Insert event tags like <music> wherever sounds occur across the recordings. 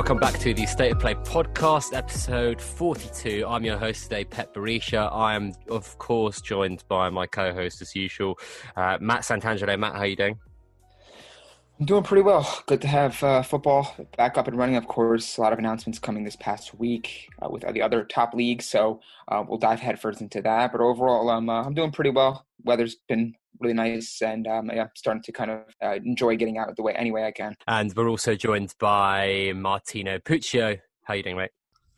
Welcome back to the State of Play podcast, episode 42. I'm your host today, Pet Barisha. I am, of course, joined by my co-host as usual, uh, Matt Santangelo. Matt, how are you doing? I'm doing pretty well. Good to have uh, football back up and running. Of course, a lot of announcements coming this past week uh, with the other top leagues, so uh, we'll dive headfirst into that. But overall, uh, I'm doing pretty well. Weather's been really nice, and um, yeah, starting to kind of uh, enjoy getting out of the way any way I can. And we're also joined by Martino Puccio. How you doing, mate?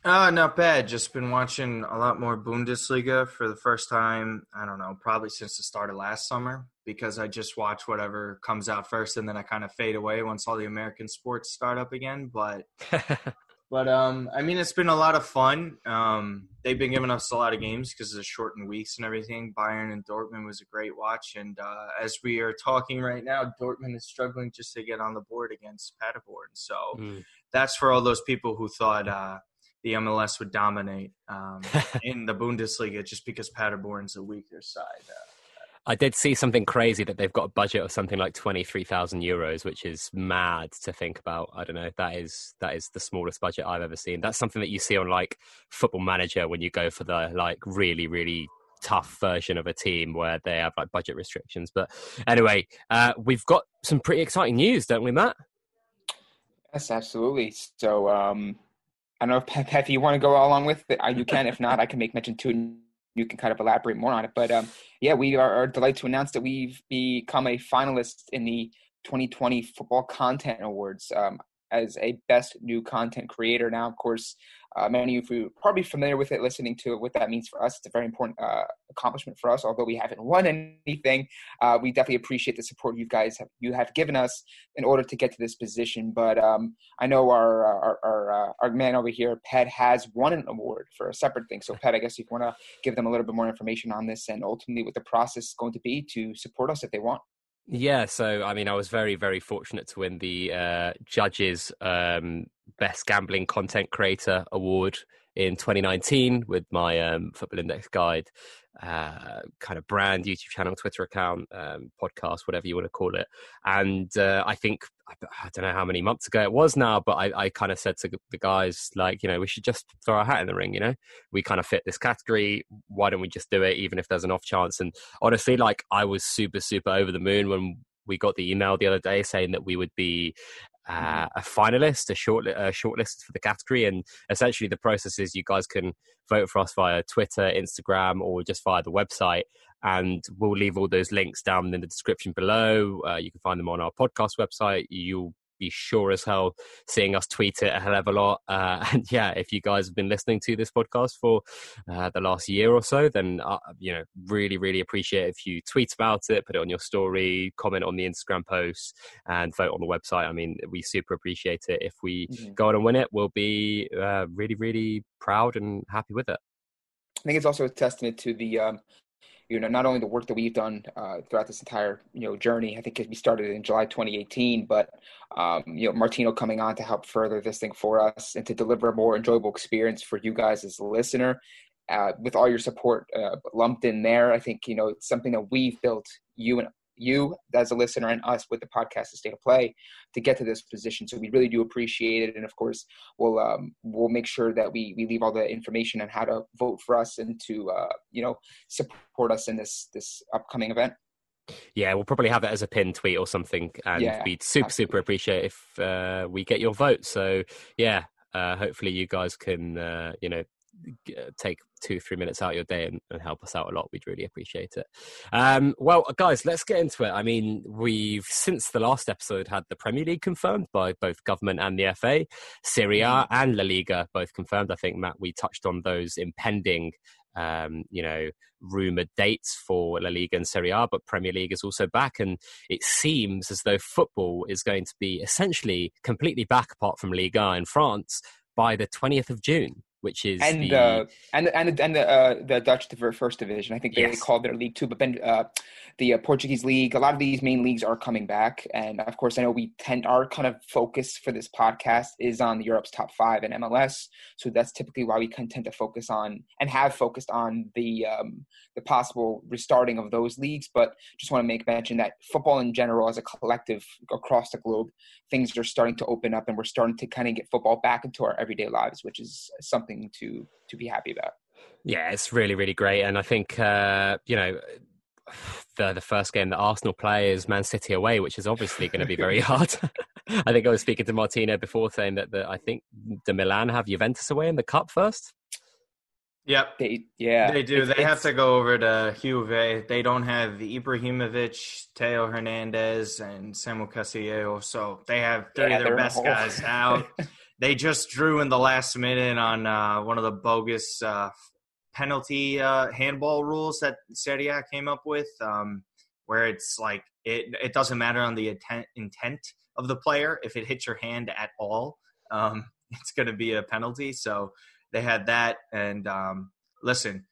Uh, not bad. Just been watching a lot more Bundesliga for the first time. I don't know, probably since the start of last summer because I just watch whatever comes out first, and then I kind of fade away once all the American sports start up again. But, <laughs> but um, I mean, it's been a lot of fun. Um, they've been giving us a lot of games because of the shortened weeks and everything. Bayern and Dortmund was a great watch, and uh, as we are talking right now, Dortmund is struggling just to get on the board against Paderborn. So mm. that's for all those people who thought. Uh, the MLS would dominate um, <laughs> in the Bundesliga just because Paderborn's a weaker side. Uh, I did see something crazy that they've got a budget of something like twenty three thousand euros, which is mad to think about. I don't know. That is that is the smallest budget I've ever seen. That's something that you see on like Football Manager when you go for the like really really tough version of a team where they have like budget restrictions. But anyway, uh, we've got some pretty exciting news, don't we, Matt? Yes, absolutely. So um, I don't know if if you want to go along with it, you can. If not, I can make mention to you can kind of elaborate more on it. But um, yeah, we are, are, delighted to announce that we've become a finalist in the 2020 Football Content Awards um, as a Best New Content Creator. Now, of course, uh, many of you are probably familiar with it, listening to what that means for us. It's a very important uh, accomplishment for us. Although we haven't won anything, uh, we definitely appreciate the support you guys have you have given us in order to get to this position. But um, I know our our our, uh, our, man over here, Pet, has won an award for a separate thing. So, Pet, I guess you want to give them a little bit more information on this and ultimately what the process is going to be to support us if they want. Yeah, so I mean, I was very, very fortunate to win the uh, judges um, Best Gambling Content Creator Award in 2019 with my um, Football Index Guide uh, kind of brand, YouTube channel, Twitter account, um, podcast, whatever you want to call it. And uh, I think, I don't know how many months ago it was now, but I, I kind of said to the guys, like, you know, we should just throw our hat in the ring, you know? We kind of fit this category. Why don't we just do it, even if there's an off chance? And honestly, like, I was super, super over the moon when we got the email the other day saying that we would be uh, a finalist, a short a shortlisted for the category, and essentially the process is you guys can vote for us via Twitter, Instagram, or just via the website, and we'll leave all those links down in the description below. Uh, you can find them on our podcast website. You'll be sure as hell seeing us tweet it a hell of a lot. Uh, <laughs> and yeah, if you guys have been listening to this podcast for uh, the last year or so, then uh, you know really really appreciate if you tweet about it, put it on your story, comment on the Instagram posts, and vote on the website. I mean, we super appreciate it. If we mm-hmm. go on and win it, we'll be uh, really really proud and happy with it. I think it's also a testament to the um, you know not only the work that we've done uh, throughout this entire you know journey. I think we started in July 2018, but um, you know Martino coming on to help further this thing for us and to deliver a more enjoyable experience for you guys as a listener. Uh, with all your support uh, lumped in there, I think you know it's something that we've built you and you as a listener and us with the podcast the state of play to get to this position so we really do appreciate it and of course we'll um, we'll make sure that we we leave all the information on how to vote for us and to uh, you know support us in this this upcoming event yeah, we'll probably have it as a pin tweet or something, and yeah, we'd super absolutely. super appreciate if uh, we get your vote. So yeah, uh, hopefully you guys can uh, you know take two three minutes out of your day and, and, help us out a lot. We'd really appreciate it. Um, well guys let's get into it. I mean we've since the last episode had the premier league confirmed by both government and the fa Serie A mm-hmm. and la liga both confirmed. I think matt we touched on those impending um, you know, rumored dates for La Liga and Serie A, but Premier League is also back, and it seems as though football is going to be essentially completely back, apart from Liga in France, by the 20th of June. Which is and the uh, and and and the uh, the Dutch first division. I think they Yes. called their league too, but then uh, the uh, Portuguese league. A lot of these main leagues are coming back, and of course, I know we tend our kind of focus for this podcast is on Europe's top five and MLS. So that's typically why we tend to focus on and have focused on the um, the possible restarting of those leagues. But just want to make mention that football in general, as a collective across the globe, things are starting to open up, and we're starting to kind of get football back into our everyday lives, which is something to to be happy about. Yeah, it's really, really great. And I think, uh, you know, the the first game that Arsenal play is Man City away, which is obviously going to be very <laughs> hard. <laughs> I think I was speaking to Martino before saying that the, I think the Milan have Juventus away in the cup first. Yep. They yeah, They do. It's- they have to go over to Juve. They don't have Ibrahimovic, Theo Hernandez, and Samuel Castillejo. So they have three Yeah, of their best guys <laughs> out. They just drew in the last minute on uh, one of the bogus uh, penalty uh, handball rules that Serie A came up with, um, where it's like it it doesn't matter on the intent, intent of the player if it hits your hand at all, um, <laughs> it's going to be a penalty. So they had that, and um, listen.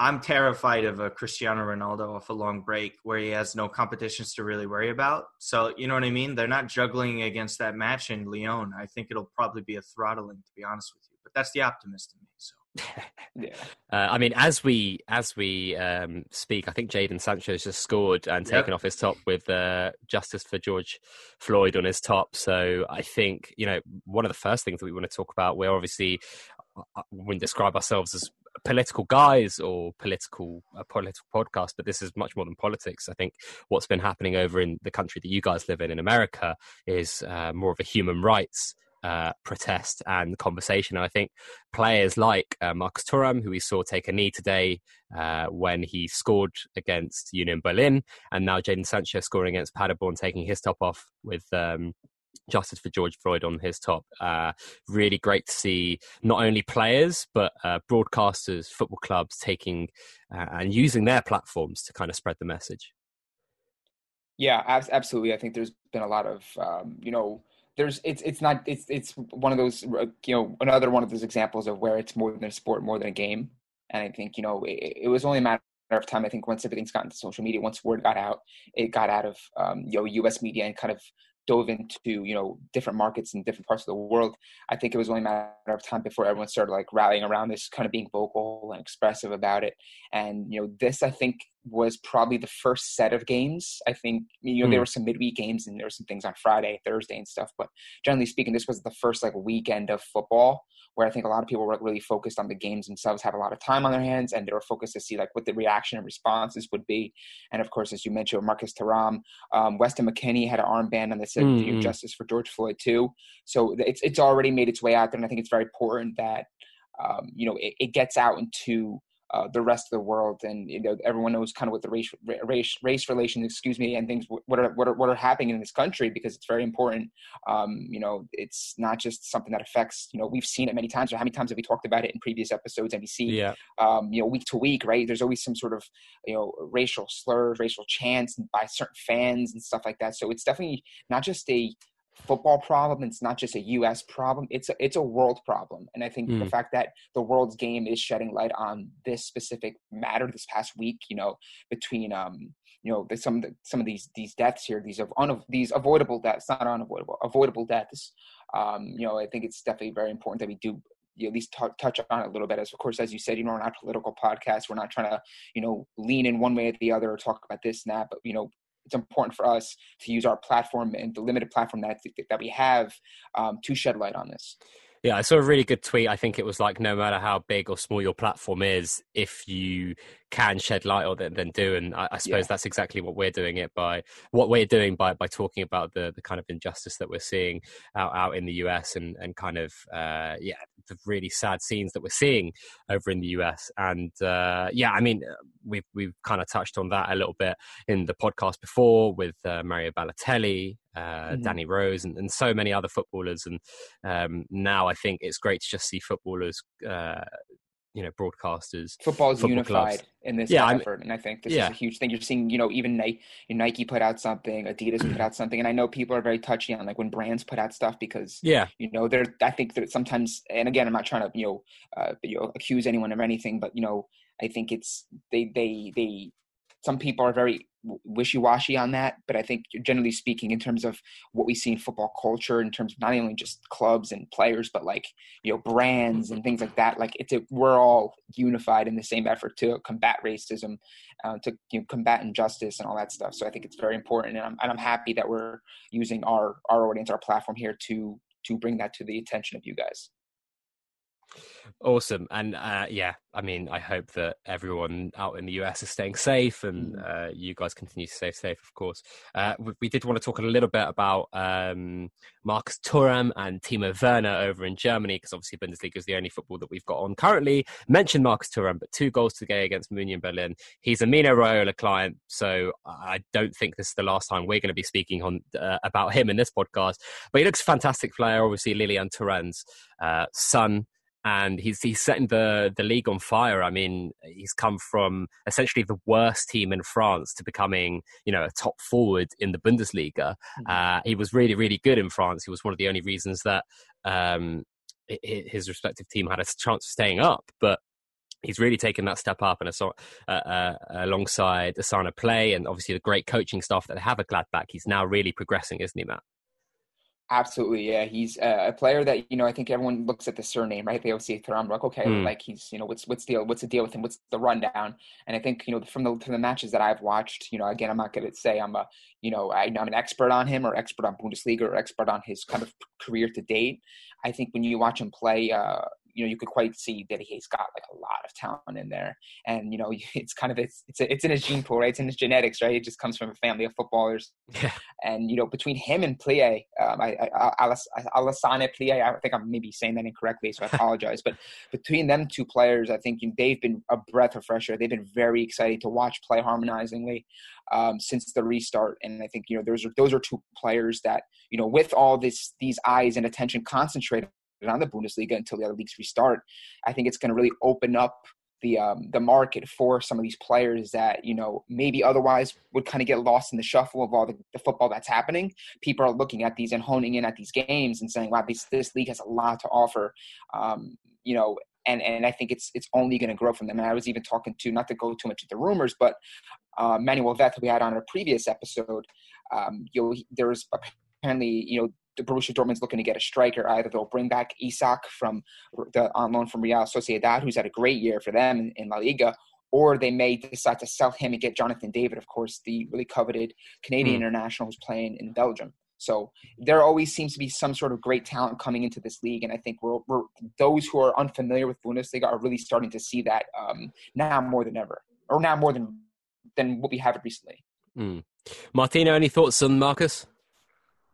I'm terrified of a Cristiano Ronaldo off a long break where he has no competitions to really worry about. So, you know what I mean? They're not juggling against that match in Lyon. I think it'll probably be a throttling, to be honest with you. But that's the optimist in me. So, <laughs> yeah. Uh, I mean, as we as we um, speak, I think Jadon Sancho's just scored and Yep. taken off his top with uh, justice for George Floyd on his top. So I think you know one of the first things that we want to talk about. We're obviously uh, we wouldn't describe ourselves as political guys or political a political podcast, but this is much more than politics. I think what's been happening over in the country that you guys live in in America is uh, more of a human rights uh, protest and conversation. And I think players like uh, Marcus Thuram, who we saw take a knee today uh, when he scored against Union Berlin, and now Jadon Sancho scoring against Paderborn, taking his top off with um, justice for George Floyd on his top. Uh, really great to see not only players but uh, broadcasters, football clubs taking uh, and using their platforms to kind of spread the message. Yeah, absolutely. I think there's been a lot of, um, you know, there's it's it's not it's it's one of those you know another one of those examples of where it's more than a sport, more than a game. And I think you know it, it was only a matter of time. I think once everything's gotten to social media, once word got out, it got out of um, you know U.S. media and kind of dove into you know different markets in different parts of the world. I think it was only a matter of time before everyone started like rallying around this, kind of being vocal and expressive about it. And you know, this I think was probably the first set of games. I think you know Hmm. there were some midweek games and there were some things on Friday, Thursday, and stuff. But generally speaking, this was the first like weekend of football where I think a lot of people were really focused on the games themselves, had a lot of time on their hands, and they were focused to see like what the reaction and responses would be. And of course, as you mentioned, Marcus Thuram, um, Weston McKennie had an armband on that said know, Mhm. "Justice for George Floyd" too. So it's it's already made its way out there, and I think it's very important that um, you know it, it gets out into uh, the rest of the world, and you know everyone knows kind of what the race race race relations, excuse me, and things what are what are what are happening in this country because it's very important. Um, you know, it's not just something that affects. You know, we've seen it many times. Or how many times have we talked about it in previous episodes? And we see Yeah, um, you know, week to week, right? There's always some sort of, you know, racial slurs, racial chants by certain fans and stuff like that. So it's definitely not just a football problem. It's not just a U.S. problem. It's a, it's a world problem. And I think the Mm. fact that the world's game is shedding light on this specific matter this past week, you know, between um, you know, the, some of the, some of these these deaths here, these of these avoidable deaths, not unavoidable, avoidable deaths. Um, you know, I think it's definitely very important that we do you at least tou- touch on it a little bit. As of course, as you said, you know, we're not a political podcast. We're not trying to, you know, lean in one way or the other or talk about this and that. But you know, it's important for us to use our platform and the limited platform that that we have um, to shed light on this. Yeah, I saw a really good tweet. I think it was like, no matter how big or small your platform is, if you can shed light on it, then do. And I, I suppose Yeah. that's exactly what we're doing it by what we're doing by by talking about the the kind of injustice that we're seeing out out in the US and and kind of uh, yeah the really sad scenes that we're seeing over in the US. And uh, yeah, I mean we've we've kind of touched on that a little bit in the podcast before with uh, Mario Balotelli, uh, Mhm. Danny Rose, and, and so many other footballers. And um, now I think it's great to just see footballers uh, you know broadcasters. Football is football unified clubs. in this Yeah, effort, and I think this yeah. is a huge thing. You're seeing, you know, even Nike, Nike put out something, Adidas put out something, and I know people are very touchy on like when brands put out stuff because Yeah, you know they're. I think that sometimes, and again, I'm not trying to you know, uh, you know, accuse anyone of anything, but you know, I think it's they they they. Some people are very wishy-washy on that, but I think generally speaking, in terms of what we see in football culture, in terms of not only just clubs and players, but like you know brands and things like that, like it's a, we're all unified in the same effort to combat racism, uh, to you know, combat injustice and all that stuff. So I think it's very important, and I'm and I'm happy that we're using our our audience, our platform here to to bring that to the attention of you guys. Awesome. And uh, yeah, I mean, I hope that everyone out in the US is staying safe, and Mhm. uh, you guys continue to stay safe, of course. Uh, we, we did want to talk a little bit about um, Marcus Thuram and Timo Werner over in Germany, because obviously Bundesliga is the only football that we've got on currently. Mentioned Marcus Thuram, but two goals today against Union Berlin. He's a Mino Raiola client, so I don't think this is the last time we're going to be speaking on uh, about him in this podcast. But he looks a fantastic player. Obviously, Lilian Thuram's uh, son and he's he's setting the the league on fire. I mean, he's come from essentially the worst team in France to becoming you know a top forward in the Bundesliga. Mhm. Uh, he was really really good in France. He was one of the only reasons that um, hi- hi- his respective team had a chance of staying up, but. He's really taken that step up, and uh, uh, alongside Alassane Pléa, and obviously the great coaching staff that they have at Gladbach, he's now really progressing, isn't he, Matt? Absolutely, yeah. He's uh, a player that you know. I think everyone looks at the surname, right? They always see Thuram, like, okay, Mm. like he's you know, what's what's the what's the deal with him? What's the rundown? And I think you know from the from the matches that I've watched, you know, again, I'm not going to say I'm a you know I, I'm an expert on him or expert on Bundesliga or expert on his kind of career to date. I think when you watch him play, uh, you know, you could quite see that he's got like a lot of talent in there, and you know, <laughs> it's kind of it's it's it's in his gene pool, right? It's in his genetics, right? It just comes from a family of footballers Yeah. and you know between him and Plie, um, I, I, Alas- Alassane Plie, I think I'm maybe saying that incorrectly, so I <laughs> apologize. but between them two players, I think they've been a breath of fresh air. They've been very exciting to watch play harmonizingly um, since the restart, and I think you know those are those are two players that you know with all this these eyes and attention concentrated on the Bundesliga until the other leagues restart, I think it's going to really open up the um, the market for some of these players that you know maybe otherwise would kind of get lost in the shuffle of all the, the football that's happening. People are looking at these and honing in at these games and saying, "Wow, this this league has a lot to offer." Um, you know, and and I think it's it's only going to grow from them. And I was even talking to not to go too much into rumors, but uh, Manuel Vet we had on a previous episode. Um, you know, he- there's apparently you know Borussia Dortmund's looking to get a striker. Either they'll bring back Isak from the on loan from Real Sociedad, who's had a great year for them in, in La Liga, or they may decide to sell him and get Jonathan David, of course, the really coveted Canadian international who's playing in Belgium. So there always seems to be some sort of great talent coming into this league, and I think we're, we're those who are unfamiliar with Bundesliga are really starting to see that um, now more than ever, or now more than than what we have recently. Mm. Martino, any thoughts on Marcus?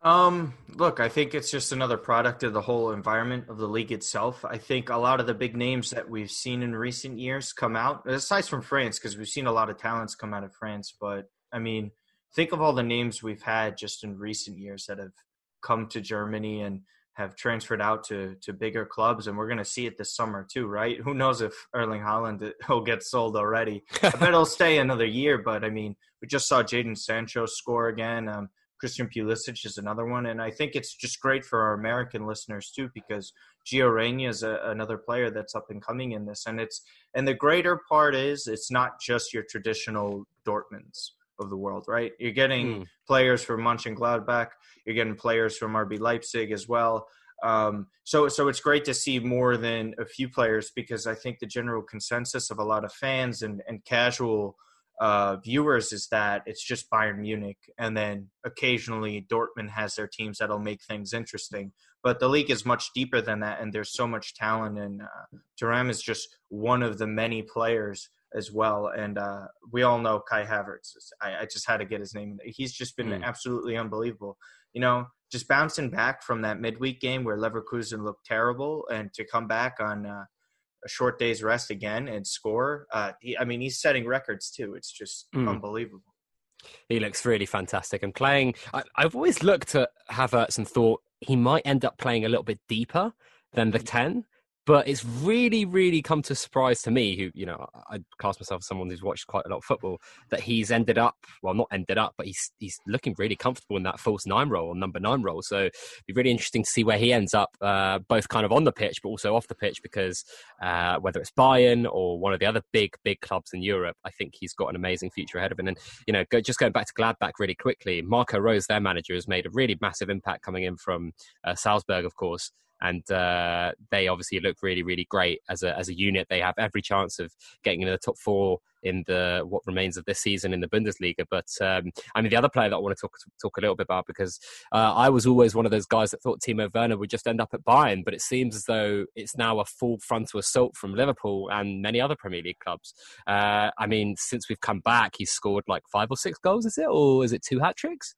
Um, look, I think it's just another product of the whole environment of the league itself. I think a lot of the big names that we've seen in recent years come out, aside from France, because we've seen a lot of talents come out of France. But I mean, think of all the names we've had just in recent years that have come to Germany and have transferred out to to bigger clubs, and we're going to see it this summer too, right? Who knows if Erling Haaland <laughs> will get sold already? I bet he'll stay another year, but I mean, we just saw Jadon Sancho score again. Um, Christian Pulisic is another one, and I think it's just great for our American listeners too because Gio Reyna is a, another player that's up and coming in this, and it's and the greater part is it's not just your traditional Dortmunds of the world, right? You're getting Mm. players from Mönchengladbach, you're getting players from RB Leipzig as well. Um, so so it's great to see more than a few players because I think the general consensus of a lot of fans and and casual uh, viewers is that it's just Bayern Munich, and then occasionally Dortmund has their teams that'll make things interesting. But the league is much deeper than that, and there's so much talent. And uh, Thuram is just one of the many players as well. And uh, we all know Kai Havertz. I, I just had to get his name. He's just been Mm. absolutely unbelievable. You know, just bouncing back from that midweek game where Leverkusen looked terrible, and to come back on. Uh, a short day's rest again and score. Uh, he, I mean, he's setting records too. It's just Mm. unbelievable. He looks really fantastic and playing. I, I've always looked at Havertz and thought he might end up playing a little bit deeper than the 10. But it's really, really come to surprise to me, who, you know, I class myself as someone who's watched quite a lot of football, that he's ended up, well, not ended up, but he's he's looking really comfortable in that false nine role or number nine role. So it'd be really interesting to see where he ends up, uh, both kind of on the pitch, but also off the pitch, because uh, whether it's Bayern or one of the other big, big clubs in Europe, I think he's got an amazing future ahead of him. And, you know, go, just going back to Gladbach really quickly, Marco Rose, their manager, has made a really massive impact coming in from uh, Salzburg, of course and uh, they obviously look really, really great as a as a unit. They have every chance of getting into the top four in the what remains of this season in the Bundesliga. But um, I mean, the other player that I want to talk talk a little bit about because uh, I was always one of those guys that thought Timo Werner would just end up at Bayern, but it seems as though it's now a full frontal assault from Liverpool and many other Premier League clubs. Uh, I mean, since we've come back, he's scored like five or six goals. Is it, or is it two hat tricks?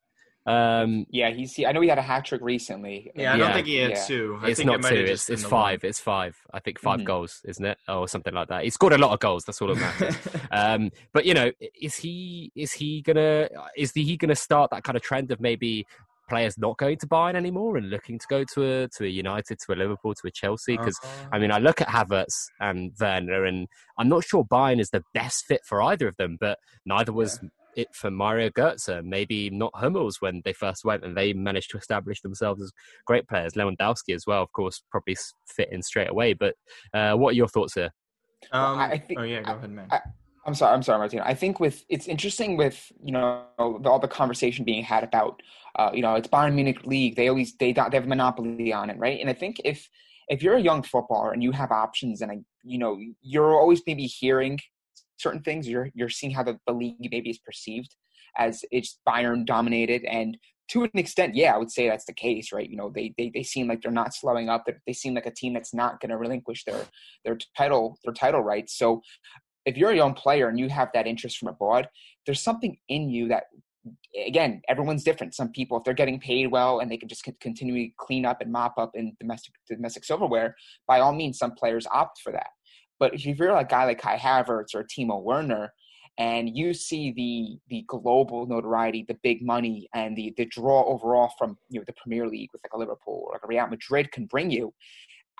Um, yeah, he's. I know he had a hat trick recently. Yeah, I don't think he had yeah. two. I it's not it two. It's, it's five. One. It's five. I think 5 mm-hmm. goals, isn't it, or something like that. He scored a lot of goals. That's all that matters. <laughs> um, but you know, is he is he gonna is he gonna start that kind of trend of maybe players not going to Bayern anymore and looking to go to a to a United, to a Liverpool, to a Chelsea. Because uh-huh. I mean, I look at Havertz and Werner, and I'm not sure Bayern is the best fit for either of them. But neither was yeah it for Mario Götze, maybe not Hummels when they first went and they managed to establish themselves as great players. Lewandowski as well, of course, probably fit in straight away. But uh, what are your thoughts here? Um, I think, oh yeah, go ahead, man. I, I'm sorry, I'm sorry, Martina. I think with it's interesting with you know all the conversation being had about uh, you know it's Bayern Munich league. They always they they have a monopoly on it, right? And I think if if you're a young footballer and you have options and I, you know you're always maybe hearing certain things. You're you're seeing how the, the league maybe is perceived as it's Bayern dominated, and to an extent, yeah, I would say that's the case, right? You know, they they, they seem like they're not slowing up. They seem like a team that's not going to relinquish their their title their title rights. So, if you're a young player and you have that interest from abroad, there's something in you that again, everyone's different. Some people, if they're getting paid well and they can just continually clean up and mop up in domestic domestic silverware, by all means, some players opt for that. But if you're a guy like Kai Havertz or Timo Werner, and you see the the global notoriety, the big money, and the the draw overall from you know the Premier League with like a Liverpool or like a Real Madrid can bring you,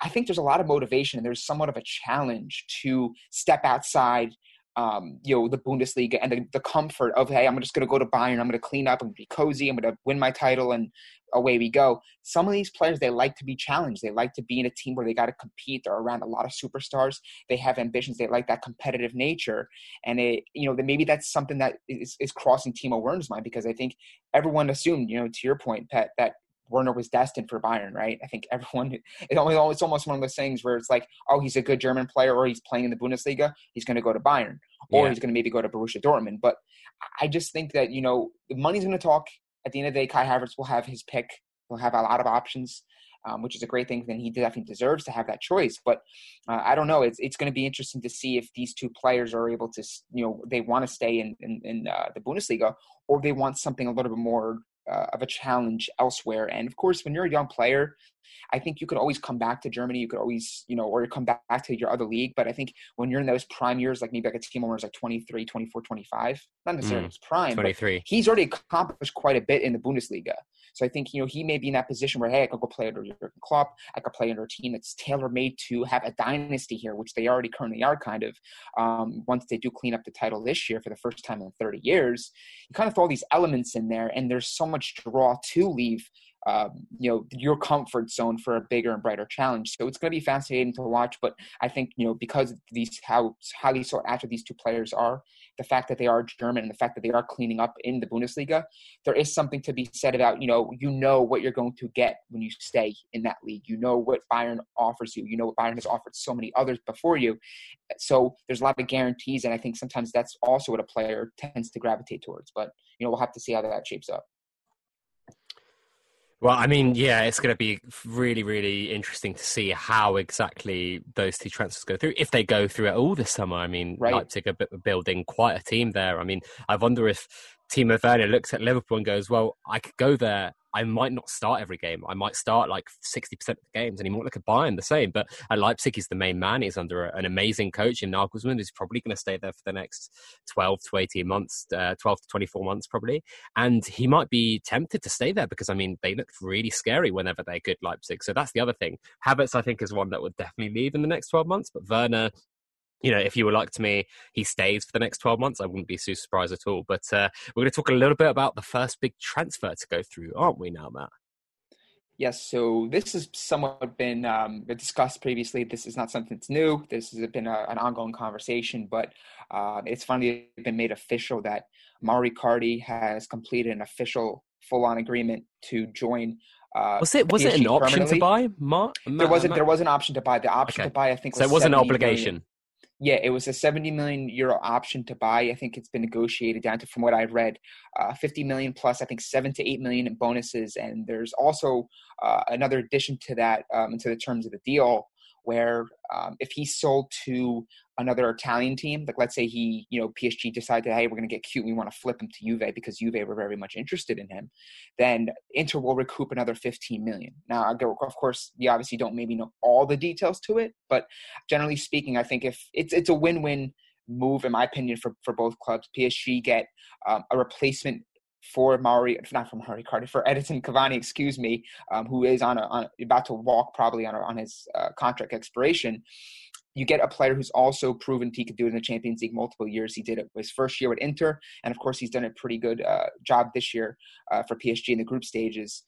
I think there's a lot of motivation and there's somewhat of a challenge to step outside um, you know, the Bundesliga and the, the comfort of, hey, I'm just going to go to Bayern, I'm going to clean up, I'm going to be cozy, I'm going to win my title, and away we go. Some of these players, they like to be challenged. They like to be in a team where they got to compete. They're around a lot of superstars. They have ambitions. They like that competitive nature. And it, you know, maybe that's something that is, is crossing Timo Werner's mind because I think everyone assumed, you know, to your point, Pat, that Werner was destined for Bayern, right? I think everyone, it's almost one of those things where it's like, oh, he's a good German player or he's playing in the Bundesliga, he's going to go to Bayern or yeah. he's going to maybe go to Borussia Dortmund. But I just think that, you know, the money's going to talk. At the end of the day, Kai Havertz will have his pick. He'll have a lot of options. Um, which is a great thing. Then he definitely deserves to have that choice. But uh, I don't know. It's it's going to be interesting to see if these two players are able to, you know, they want to stay in in, in uh, the Bundesliga or they want something a little bit more uh, of a challenge elsewhere. And of course, when you're a young player, I think you could always come back to Germany. You could always, you know, or come back, to your other league. But I think when you're in those prime years, like maybe like a Timo Werner is like 23, 24, 25, not necessarily mm, prime, 23. he's already accomplished quite a bit in the Bundesliga. So I think, you know, he may be in that position where, hey, I could go play under Jurgen Klopp. I could play under a team that's tailor made to have a dynasty here, which they already currently are kind of. Um, once they do clean up the title this year for the first time in 30 years, you kind of throw all these elements in there, and there's so much draw to leave um, you know your comfort zone for a bigger and brighter challenge. So it's going to be fascinating to watch. But I think you know because these how highly sought after these two players are, the fact that they are German and the fact that they are cleaning up in the Bundesliga, there is something to be said about you know you know what you're going to get when you stay in that league. You know what Bayern offers you. You know what Bayern has offered so many others before you. So there's a lot of guarantees, and I think sometimes that's also what a player tends to gravitate towards. But you know we'll have to see how that shapes up. Well, I mean, yeah, it's going to be really, really interesting to see how exactly those two transfers go through. If they go through at all this summer, I mean, right. Leipzig are building quite a team there. I mean, I wonder if Timo Werner looks at Liverpool and goes, "Well, I could go there I might not start every game. I might start like 60% of the games, might look at Bayern the same. But at Leipzig, he's the main man. He's under an amazing coach in Nagelsmann, who's probably going to stay there for the next 12 to 18 months, uh, 12 to 24 months, probably. And he might be tempted to stay there because, I mean, they look really scary whenever they're good, Leipzig. So that's the other thing. Havertz, I think, is one that would definitely leave in the next 12 months. But Werner, you know, if you were like to me, he stays for the next 12 months, I wouldn't be too surprised at all. But uh, we're going to talk a little bit about the first big transfer to go through, aren't we now, Matt? Yes, so this has somewhat been um, discussed previously. This is not something that's new. This has been a, an ongoing conversation, but uh, it's finally been made official that Mauro Icardi has completed an official full-on agreement to join. Uh, was it was it an option to buy? Ma- there wasn't. There was an option to buy. The option okay. to buy, I think, so it was an obligation. Million. Yeah, it was a 70 million euro option to buy. I think it's been negotiated down to, from what I've read, uh, 50 million plus, I think, seven to eight million in bonuses. And there's also uh, another addition to that um, into the terms of the deal where um, if he's sold to another Italian team, like let's say he, you know, PSG decided, hey, we're going to get cute, we want to flip him to Juve because Juve were very much interested in him, then Inter will recoup another 15 million. Now, of course, we obviously don't maybe know all the details to it, but generally speaking, I think if it's it's a win-win move in my opinion for for both clubs. PSG get um, a replacement for Mauri, not from Mauro Icardi, for Edinson Cavani, excuse me, um, who is on, a, on about to walk probably on a, on his uh, contract expiration. You get a player who's also proven he could do it in the Champions League multiple years. He did it his first year at Inter, and of course, he's done a pretty good uh, job this year uh, for PSG in the group stages.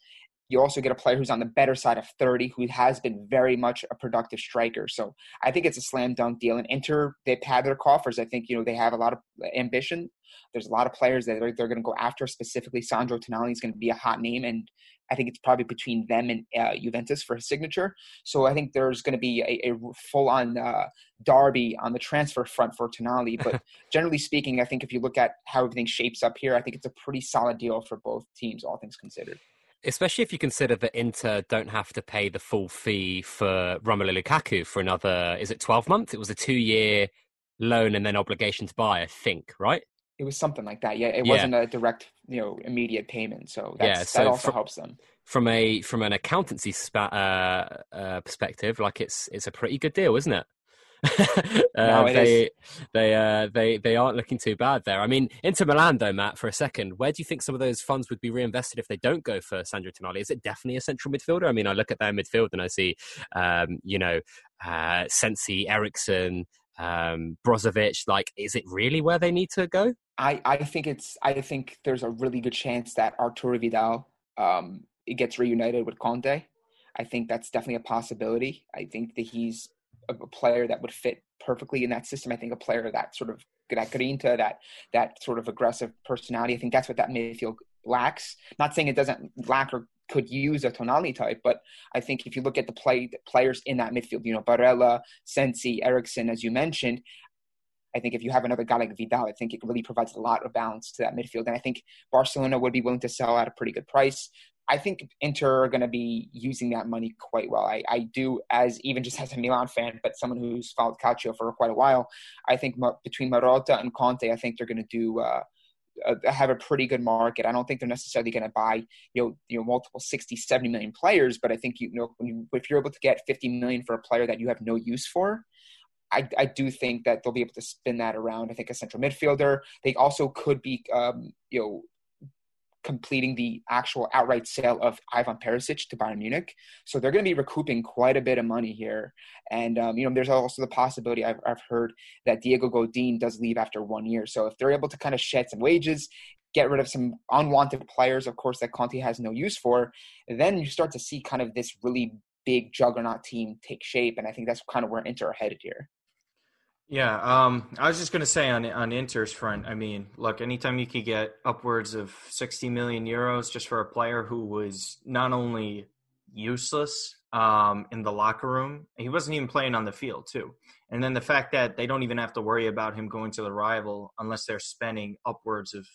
You also get a player who's on the better side of 30, who has been very much a productive striker. So I think it's a slam dunk deal. And Inter, they've had their coffers. I think, you know, they have a lot of ambition. There's a lot of players that they're, they're going to go after. Specifically, Sandro Tonali is going to be a hot name. And I think it's probably between them and uh, Juventus for his signature. So I think there's going to be a, a full on uh, derby on the transfer front for Tonali. But <laughs> generally speaking, I think if you look at how everything shapes up here, I think it's a pretty solid deal for both teams, all things considered especially if you consider that Inter don't have to pay the full fee for Romelu Lukaku for another, is it 12 months? It was a two year loan and then obligation to buy, I think, right? It was something like that. Yeah, it yeah. wasn't a direct, you know, immediate payment. So yeah, so that also from, helps them. From a from an accountancy spa, uh, uh, perspective, like it's it's a pretty good deal, isn't it? <laughs> uh, no, they is. they uh, they they aren't looking too bad there. I mean, Inter Milan though, Matt, for a second, where do you think some of those funds would be reinvested if they don't go for Sandro Tonali? Is it definitely a central midfielder? I mean, I look at their midfield and I see, um, you know, uh, Sensi, Eriksen, um, Brozovic. Like, is it really where they need to go? I I think it's I think there's a really good chance that Arturo Vidal um, gets reunited with Conte. I think that's definitely a possibility. I think that he's a player that would fit perfectly in that system. I think a player that sort of that grinta, that that sort of aggressive personality. I think that's what that midfield lacks. Not saying it doesn't lack or could use a Tonali type, but I think if you look at the play the players in that midfield, you know, Barella, Sensi, Eriksen, as you mentioned, I think if you have another guy like Vidal, I think it really provides a lot of balance to that midfield. And I think Barcelona would be willing to sell at a pretty good price. I think Inter are going to be using that money quite well. I, I do, as even just <laughs> as a Milan fan, but someone who's followed Calcio for quite a while, I think between Marotta and Conte, I think they're going to do uh, uh, have a pretty good market. I don't think they're necessarily going to buy you know you know multiple 60, 70 million players, but I think you, know you, if you're able to get 50 million for a player that you have no use for, I, I, do think that they'll be able to spin that around. I think a central midfielder. They also could be, um, you know, completing the actual outright sale of Ivan Perisic to Bayern Munich. So they're going to be recouping quite a bit of money here. And, um, you know, there's also the possibility I've, I've heard that Diego Godin does leave after one year. So if they're able to kind of shed some wages, get rid of some unwanted players, of course, that Conte has no use for, then you start to see kind of this really big juggernaut team take shape. And I think that's kind of where Inter are headed here. Yeah, um, I was just going to say on on Inter's front. I mean, look, anytime you could get upwards of sixty million euros just for a player who was not only useless um, in the locker room, he wasn't even playing on the field too. And then the fact that they don't even have to worry about him going to the rival unless they're spending upwards of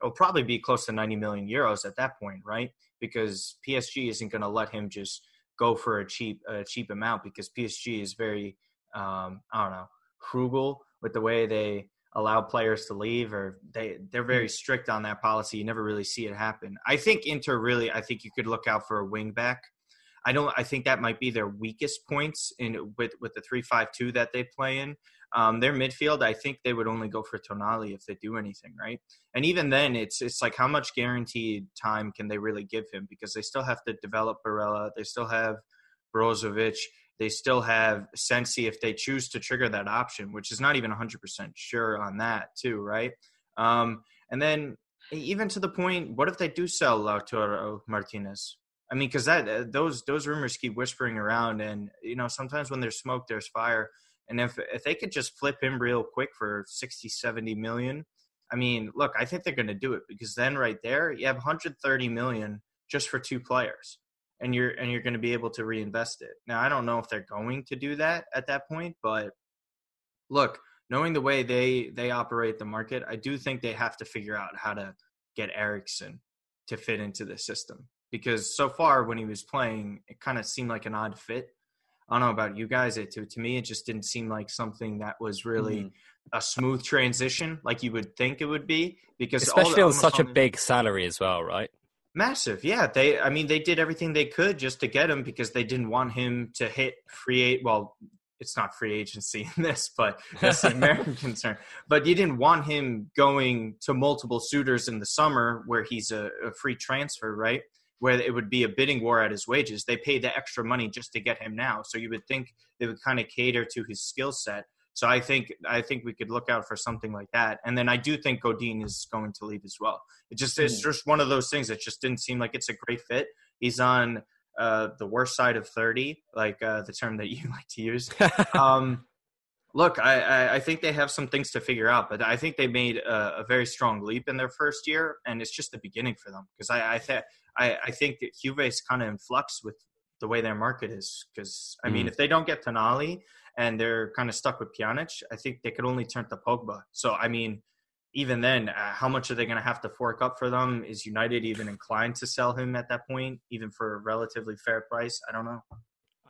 it'll probably be close to 90 million euros at that point, right? Because PSG isn't going to let him just go for a cheap a cheap amount because PSG is very um, I don't know frugal with the way they allow players to leave or they they're very strict on that policy. You never really see it happen. I think Inter really I think you could look out for a wing back. I don't I think that might be their weakest points in with with the 3-5-2 that they play in. Um, their midfield, I think they would only go for Tonali if they do anything, right? And even then, it's it's like how much guaranteed time can they really give him because they still have to develop Barella, they still have Brozovic, they still have Sensi if they choose to trigger that option, which is not even 100% sure on that, too, right? Um, and then even to the point, what if they do sell Lautaro Martinez? I mean, because that uh, those those rumors keep whispering around, and you know sometimes when there's smoke, there's fire. And if if they could just flip him real quick for 60, 70 million, I mean, look, I think they're going to do it because then right there you have 130 million just for two players and you're and you're going to be able to reinvest it. Now, I don't know if they're going to do that at that point, but look, knowing the way they they operate the market, I do think they have to figure out how to get Eriksen to fit into the system because so far when he was playing, it kind of seemed like an odd fit. I don't know about you guys. It to, to me, it just didn't seem like something that was really mm. a smooth transition, like you would think it would be. Because especially on such a big salary as well, right? Massive, yeah. They, I mean, they did everything they could just to get him because they didn't want him to hit free. Well, it's not free agency in this, but that's the <laughs> American concern. But you didn't want him going to multiple suitors in the summer where he's a, a, free transfer, right? Where it would be a bidding war at his wages. They paid the extra money just to get him now. So you would think they would kind of cater to his skill set. So I think I think we could look out for something like that. And then I do think Godin is going to leave as well. It just it's mm-hmm. just one of those things that just didn't seem like it's a great fit. He's on uh, the worst side of thirty, like uh, the term that <laughs> you like to use. <laughs> um, look, I, I, I, think they have some things to figure out, but I think they made a, a very strong leap in their first year, and it's just the beginning for them. Because I I, th- I I think that Juve is kind of in flux with the way their market is. Because I mean, mm. if they don't get Tonali and they're kind of stuck with Pjanic, I think they could only turn to Pogba. So I mean, even then, uh, how much are they going to have to fork up for them? Is United even inclined to sell him at that point, even for a relatively fair price? I don't know.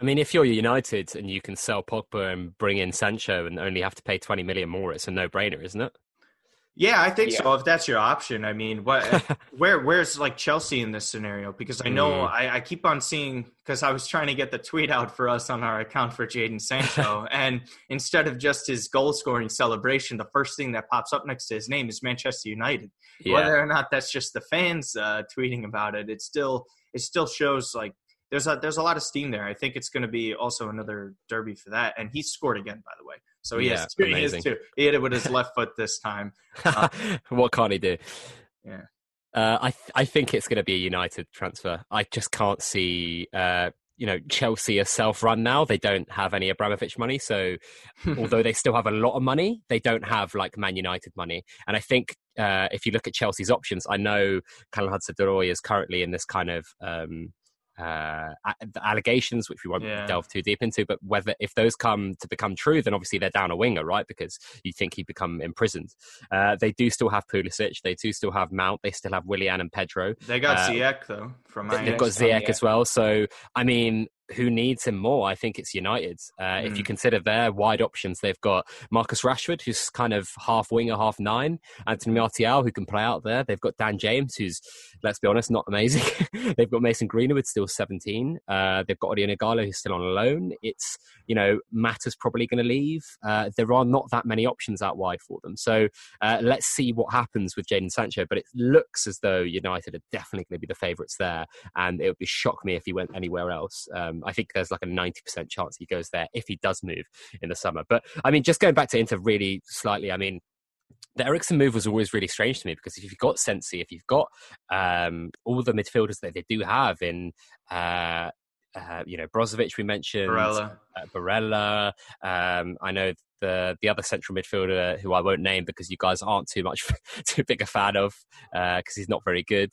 I mean, if you're United and you can sell Pogba and bring in Sancho and only have to pay 20 million more, it's a no-brainer, isn't it? Yeah, I think yeah. so. If that's your option, I mean, what, <laughs> where, where's like Chelsea in this scenario? Because I know mm. I, I, keep on seeing because I was trying to get the tweet out for us on our account for Jadon Sancho, <laughs> and instead of just his goal scoring celebration, the first thing that pops up next to his name is Manchester United. Yeah. Whether or not that's just the fans uh, tweeting about it, it still it still shows like there's a there's a lot of steam there. I think it's going to be also another derby for that, and he scored again, by the way. So he yeah, has two. Amazing. He has two. He hit it with his left foot this time. Uh, <laughs> what can't he do? Yeah. Uh, I th- I think it's going to be a United transfer. I just can't see. Uh, you know, Chelsea are self-run now. They don't have any Abramovich money, so <laughs> although they still have a lot of money, they don't have like Man United money. And I think uh, if you look at Chelsea's options, I know Callum Hudson-Odoi is currently in this kind of um, uh, allegations, which we won't yeah. delve too deep into. But whether if those come to become true, then obviously they're down a winger, right? Because you think he'd become imprisoned. Uh, they do still have Pulisic. They do still have Mount. They still have Willian and Pedro. They got uh, Ziyech though. From they've got Ziyech as well. So I mean, who needs him more? I think it's United. Uh, mm. If you hmm. consider their wide options, they've got Marcus Rashford, who's kind of half winger, half nine. Anthony Martial, who can play out there. They've got Dan James, who's, let's be honest, not amazing. <laughs> they've got Mason Greenwood, still 17. Uh, they've got Odion Ighalo, who's still on loan. It's, you know, Mata's probably going to leave. Uh, there are not that many options out wide for them. So uh, let's see what happens with Jadon Sancho. But it looks as though United are definitely going to be the favourites there. And it would be shock me if he went anywhere else. Um, um, I think there's like a 90% chance he goes there if he does move in the summer. But I mean, just going back to Inter really slightly, I mean, the Eriksen move was always really strange to me because if you've got Sensi, if you've got um, all the midfielders that they do have in, uh, uh, you know, Brozovic, we mentioned, Barella, uh, Barella. Um, I know the the other central midfielder who I won't name because you guys aren't too much <laughs> too big a fan of because uh, he's not very good.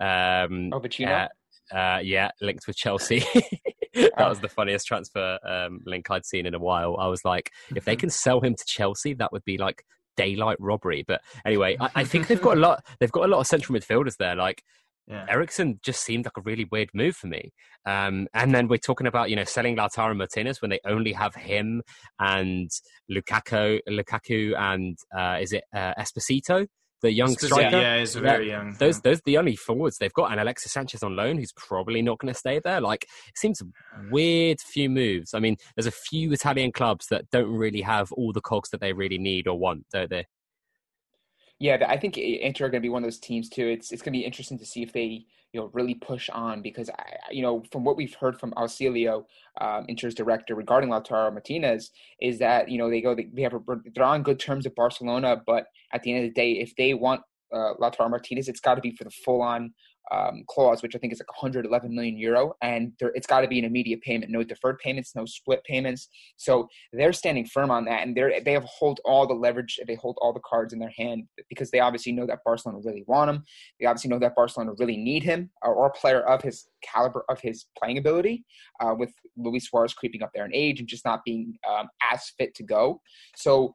Um, Vecino? Uh, yeah, linked with Chelsea. <laughs> that oh. was the funniest transfer um, link I'd seen in a while. I was like, if they can sell him to Chelsea, that would be like daylight robbery. But anyway, I, I think they've got a <laughs> lot. They've got a lot of central midfielders there. Like yeah. Eriksen just seemed like a really weird move for me. Um, and then we're talking about you know selling Lautaro Martinez when they only have him and Lukaku, Lukaku and uh, is it uh, Esposito, the young striker? Yeah, he's very young. Those those are the only forwards they've got, and Alexis Sanchez on loan, who's probably not going to stay there. Like it seems a weird few moves. I mean, there's a few Italian clubs that don't really have all the cogs that they really need or want, don't they? Yeah, I think Inter are going to be one of those teams too. It's it's going to be interesting to see if they you know really push on because I, you know from what we've heard from Ausilio, um, Inter's director regarding Lautaro Martinez is that you know they go they, they have a, they're on good terms with Barcelona, but at the end of the day, if they want uh, Lautaro Martinez, it's got to be for the full on um, clause, which I think is like 111 million euro, and there, it's got to be an immediate payment, no deferred payments, no split payments. So they're standing firm on that, and they they have hold all the leverage, they hold all the cards in their hand because they obviously know that Barcelona really want him. They obviously know that Barcelona really need him, or, or a player of his caliber, of his playing ability, uh, with Luis Suarez creeping up there in age and just not being um, as fit to go. So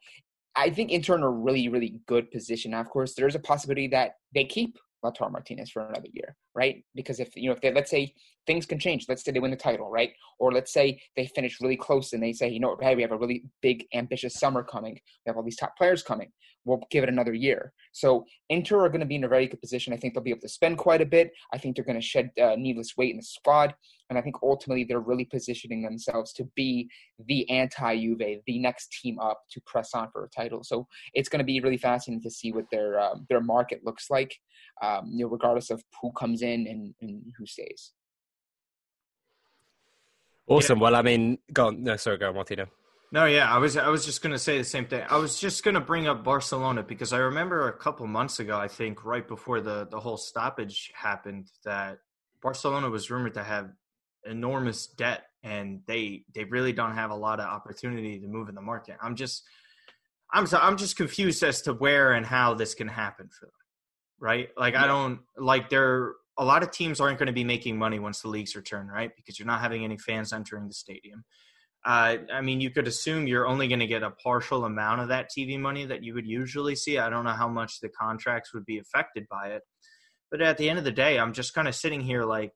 I think Inter in a really, really good position. Now, of course, there's a possibility that they keep Lautaro Martinez for another year, right? Because if you know, if they let's say things can change, let's say they win the title, right? Or let's say they finish really close and they say, you know, hey, we have a really big, ambitious summer coming. We have all these top players coming. We'll give it another year. So Inter are going to be in a very good position. I think they'll be able to spend quite a bit. I think they're going to shed uh, needless weight in the squad, and I think ultimately they're really positioning themselves to be the anti-Juve, the next team up to press on for a title. So it's going to be really fascinating to see what their um, their market looks like um, you know, regardless of who comes in and, and who stays. Awesome. Yeah. Well, I mean, go on. No, sorry, go on, Martino. No, yeah, I was I was just gonna say the same thing. I was just gonna bring up Barcelona because I remember a couple months ago, I think right before the the whole stoppage happened, that Barcelona was rumored to have enormous debt and they they really don't have a lot of opportunity to move in the market. I'm just I'm so, I'm just confused as to where and how this can happen for them right? Like yeah. I don't like there a lot of teams aren't going to be making money once the leagues return, right? Because you're not having any fans entering the stadium. Uh, I mean, you could assume you're only going to get a partial amount of that TV money that you would usually see. I don't know how much the contracts would be affected by it. But at the end of the day, I'm just kind of sitting here like,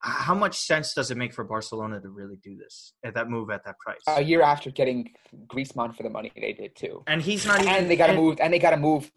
how much sense does it make for Barcelona to really do this at that move at that price? A year after getting Griezmann for the money they did too, and he's not even. And they got to move. And they got to move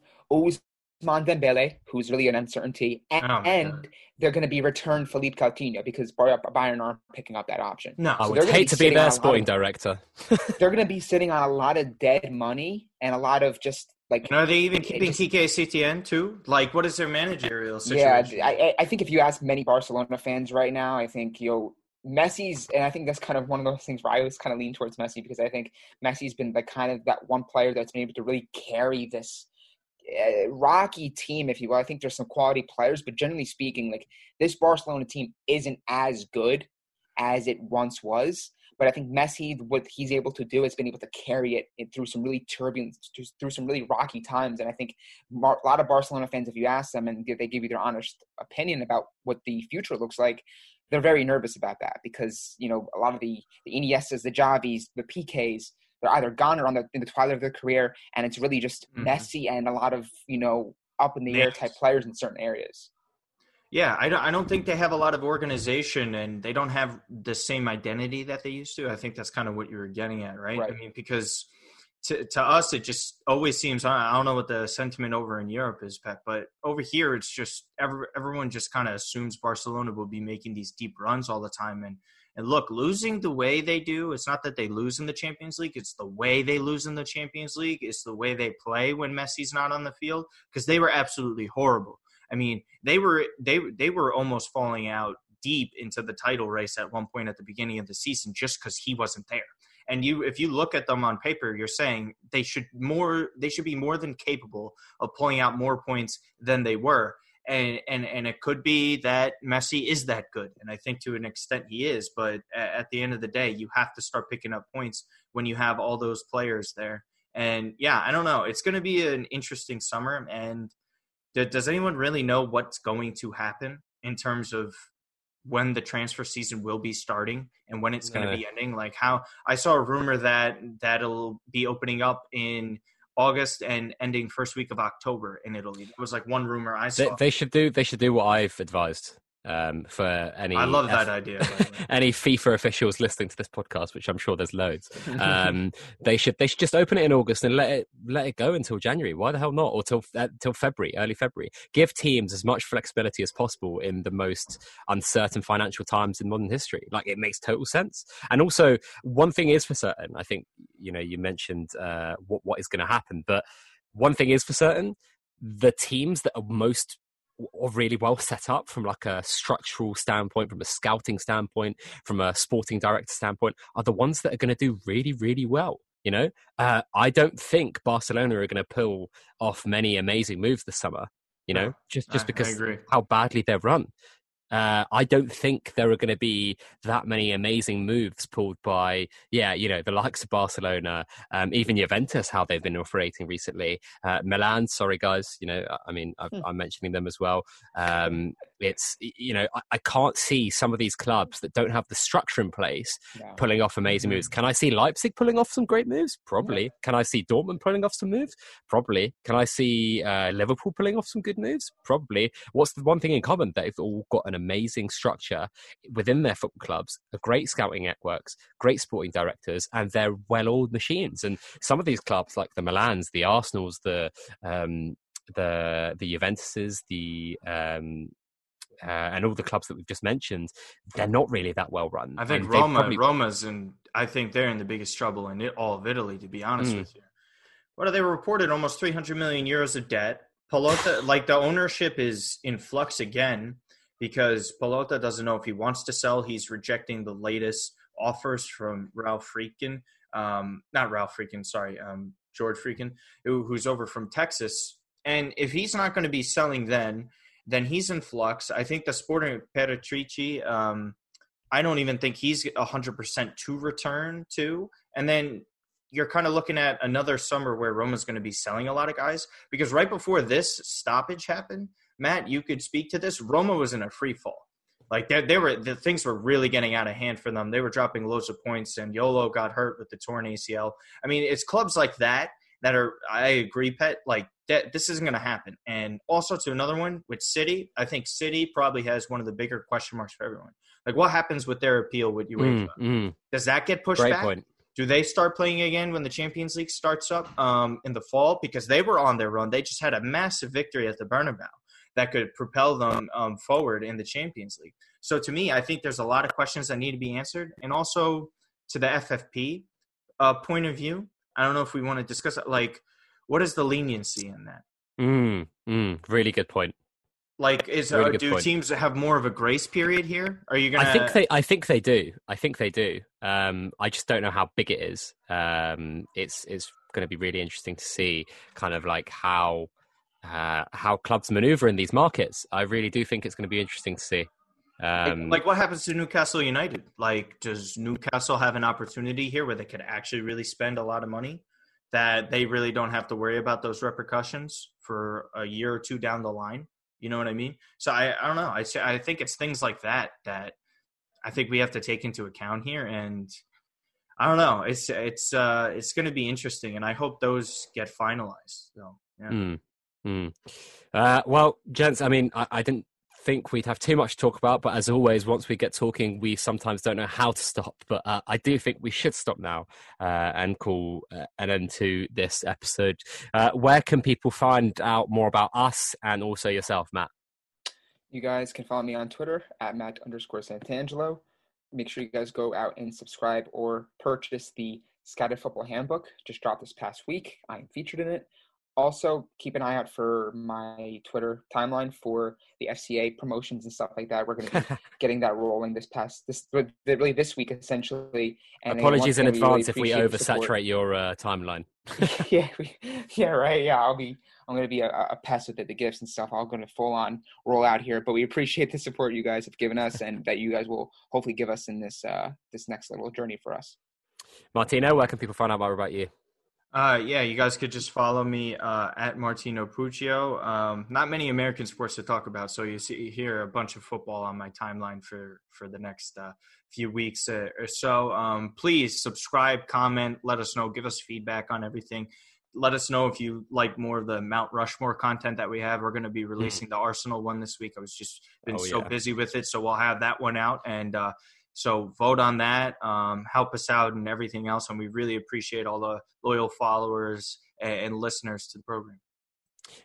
Ousmane Dembele, who's really an uncertainty, oh and, oh and they're going to be returned Philippe Coutinho because Bayern aren't picking up that option. No, so I would hate to be their sporting of, director. <laughs> they're going to be sitting on a lot of dead money and a lot of just like. And are they even keeping just, Quique Setien too? Like, what is their managerial situation? Yeah, I, I think if you ask many Barcelona fans right now, I think you'll Messi's, and I think that's kind of one of those things where I always kind of lean towards Messi because I think Messi's been the kind of that one player that's been able to really carry this uh, rocky team, if you will. I think there's some quality players, but generally speaking, like this Barcelona team isn't as good as it once was. But I think Messi, what he's able to do, has been able to carry it through some really turbulent, through some really rocky times. And I think a lot of Barcelona fans, if you ask them and they give you their honest opinion about what the future looks like, they're very nervous about that because you know a lot of the the Iniestas, the Xavis, the Piqués, they're either gone or on the in the twilight of their career, and it's really just mm-hmm. messy and a lot of you know up in the air type players in certain areas. Yeah, I don't, I don't think they have a lot of organization and they don't have the same identity that they used to. I think that's kind of what you were getting at, right? right. I mean, because to, to us, it just always seems, I don't know what the sentiment over in Europe is, Pet, but over here, it's just every, everyone just kind of assumes Barcelona will be making these deep runs all the time. And and look, losing the way they do, it's not that they lose in the Champions League, it's the way they lose in the Champions League, it's the way they play when Messi's not on the field because they were absolutely horrible. I mean, they were they they were almost falling out deep into the title race at one point at the beginning of the season just cuz he wasn't there. And you if you look at them on paper, you're saying they should more they should be more than capable of pulling out more points than they were and and and it could be that Messi is that good, and I think to an extent he is. But at the end of the day, you have to start picking up points when you have all those players there. And yeah, I don't know. It's going to be an interesting summer. And does anyone really know what's going to happen in terms of when the transfer season will be starting and when it's going to be ending? Like how I saw a rumor that that'll be opening up in August and ending first week of October in Italy. It was like one rumor I saw. They, they should do. They should do what I've advised um, for any. I love that F- <laughs> idea. by the way. any FIFA officials listening to this podcast, which I'm sure there's loads, <laughs> um, they should they should just open it in August and let it let it go until January. Why the hell not? Or till uh, till February, early February. Give teams as much flexibility as possible in the most uncertain financial times in modern history. Like it makes total sense. And also, one thing is for certain. I think you know you mentioned uh, what what is going to happen, but one thing is for certain: the teams that are most are really well set up from like a structural standpoint, from a scouting standpoint, from a sporting director standpoint, are the ones that are going to do really, really well. You know, uh, I don't think Barcelona are going to pull off many amazing moves this summer. You know, No, just just I because agree. how badly they're run. Uh, I don't think there are going to be that many amazing moves pulled by, yeah, you know, the likes of Barcelona, um, even Juventus, how they've been operating recently. Uh, Milan, sorry guys, you know, I- I mean, I've, Hmm. I'm mentioning them as well. Um, it's, you know, I, I can't see some of these clubs that don't have the structure in place No. pulling off amazing moves. Can I see Leipzig pulling off some great moves? Probably. Can I see Dortmund pulling off some moves? Probably. Can I see uh, Liverpool pulling off some good moves? Probably. What's the one thing in common? They've all got an amazing structure within their football clubs, a great scouting networks, great sporting directors, and they're well-oiled machines. And some of these clubs, like the Milans, the Arsenals, the um, the the Juventuses, the um, uh, and all the clubs that we've just mentioned, they're not really that well run. I think And Roma, probably- Roma's and I think they're in the biggest trouble in it, all of Italy. To be honest Mm. with you, what are they reported? Almost 300 million euros of debt. Pallotta, like the ownership is in flux again because Pallotta doesn't know if he wants to sell. He's rejecting the latest offers from Ralph Friedkin, um, not Ralph Friedkin, sorry, um, George Friedkin, who, who's over from Texas. And if he's not going to be selling then, then he's in flux. I think the Sporting Petrachi, um, I don't even think he's 100% to return to. And then you're kind of looking at another summer where Roma's going to be selling a lot of guys because right before this stoppage happened, Matt, you could speak to this. Roma was in a free fall. Like they, they were, the things were really getting out of hand for them. They were dropping loads of points, and Yolo got hurt with the torn ACL. I mean, it's clubs like that that are. I agree, Pet. Like that, this isn't going to happen. And also to another one with City, I think City probably has one of the bigger question marks for everyone. Like, what happens with their appeal with UEFA? Mm, mm, Does that get pushed great back? point. Do they start playing again when the Champions League starts up um, in the fall? Because they were on their run. They just had a massive victory at the Bernabeu that could propel them um, forward in the Champions League. So to me, I think there's a lot of questions that need to be answered, and also to the FFP uh, point of view. I don't know if we want to discuss it. Like, what is the leniency in that? Mm, mm, really good point. Like, is Really uh, do point. teams have more of a grace period here? Are you gonna? I think they. I think they do. I think they do. Um, I just don't know how big it is. Um, it's it's going to be really interesting to see, kind of like how uh, how clubs maneuver in these markets. I really do think it's going to be interesting to see. Um, like what happens to Newcastle United? Like, does Newcastle have an opportunity here where they could actually really spend a lot of money that they really don't have to worry about those repercussions for a year or two down the line? You know what I mean? So I, I don't know. I I think it's things like that that I think we have to take into account here, and I don't know. It's it's uh it's going to be interesting, and I hope those get finalized. So yeah. Mm, mm. Uh, well, gents, I mean, I, I didn't think we'd have too much to talk about, but as always, once we get talking, we sometimes don't know how to stop. But uh, I do think we should stop now uh, and call uh, an end to this episode. Uh, where can people find out more about us and also yourself, Matt? You guys can follow me on Twitter at Matt underscore Santangelo. Make sure you guys go out and subscribe or purchase the Scouted Football Handbook. Just dropped this past week. I'm featured in it. Also, keep an eye out for my Twitter timeline for the FCA promotions and stuff like that. We're going to be <laughs> getting that rolling this past this really this week essentially. And Apologies in we really advance if we oversaturate your uh, timeline. <laughs> yeah, we, yeah, right. Yeah, I'll be. I'm gonna be a, a pest with it, the gifts and stuff. I'm gonna full on roll out here. But we appreciate the support you guys have given us, and that you guys will hopefully give us in this uh this next little journey for us. Martino, where can people find out more about you? Uh, yeah, you guys could just follow me uh, at Martino Puccio. Um, not many American sports to talk about, so you see here a bunch of football on my timeline for for the next uh, few weeks uh, or so. Um, please subscribe, comment, let us know, give us feedback on everything. let us know if you like more of the Mount Rushmore content that we have. We're going to be Hmm. releasing the Arsenal one this week. I was just been Oh, so yeah. busy with it, so we'll have that one out and. So vote on that, um, help us out and everything else, and we really appreciate all the loyal followers and, and listeners to the program.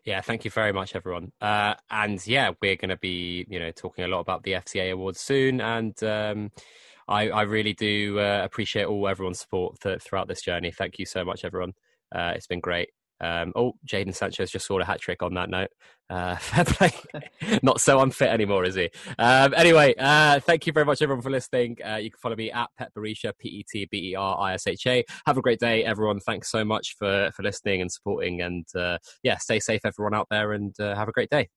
Yeah, thank you very much, everyone. Uh, and yeah, we're going to be, you know, talking a lot about the FCA awards soon. And um, I, I really do uh, appreciate all everyone's support th- throughout this journey. Thank you so much, everyone. Uh, it's been great. Um, oh, Jadon Sancho just scored a hat trick on that note. Uh, <laughs> fair play. <laughs> Not so unfit anymore, is he? Um, anyway, uh, thank you very much, everyone, for listening. Uh, you can follow me at Pet Berisha, P E T B E R I S H A. Have a great day, everyone. Thanks so much for, for listening and supporting. And uh, yeah, stay safe, everyone out there, and uh, have a great day.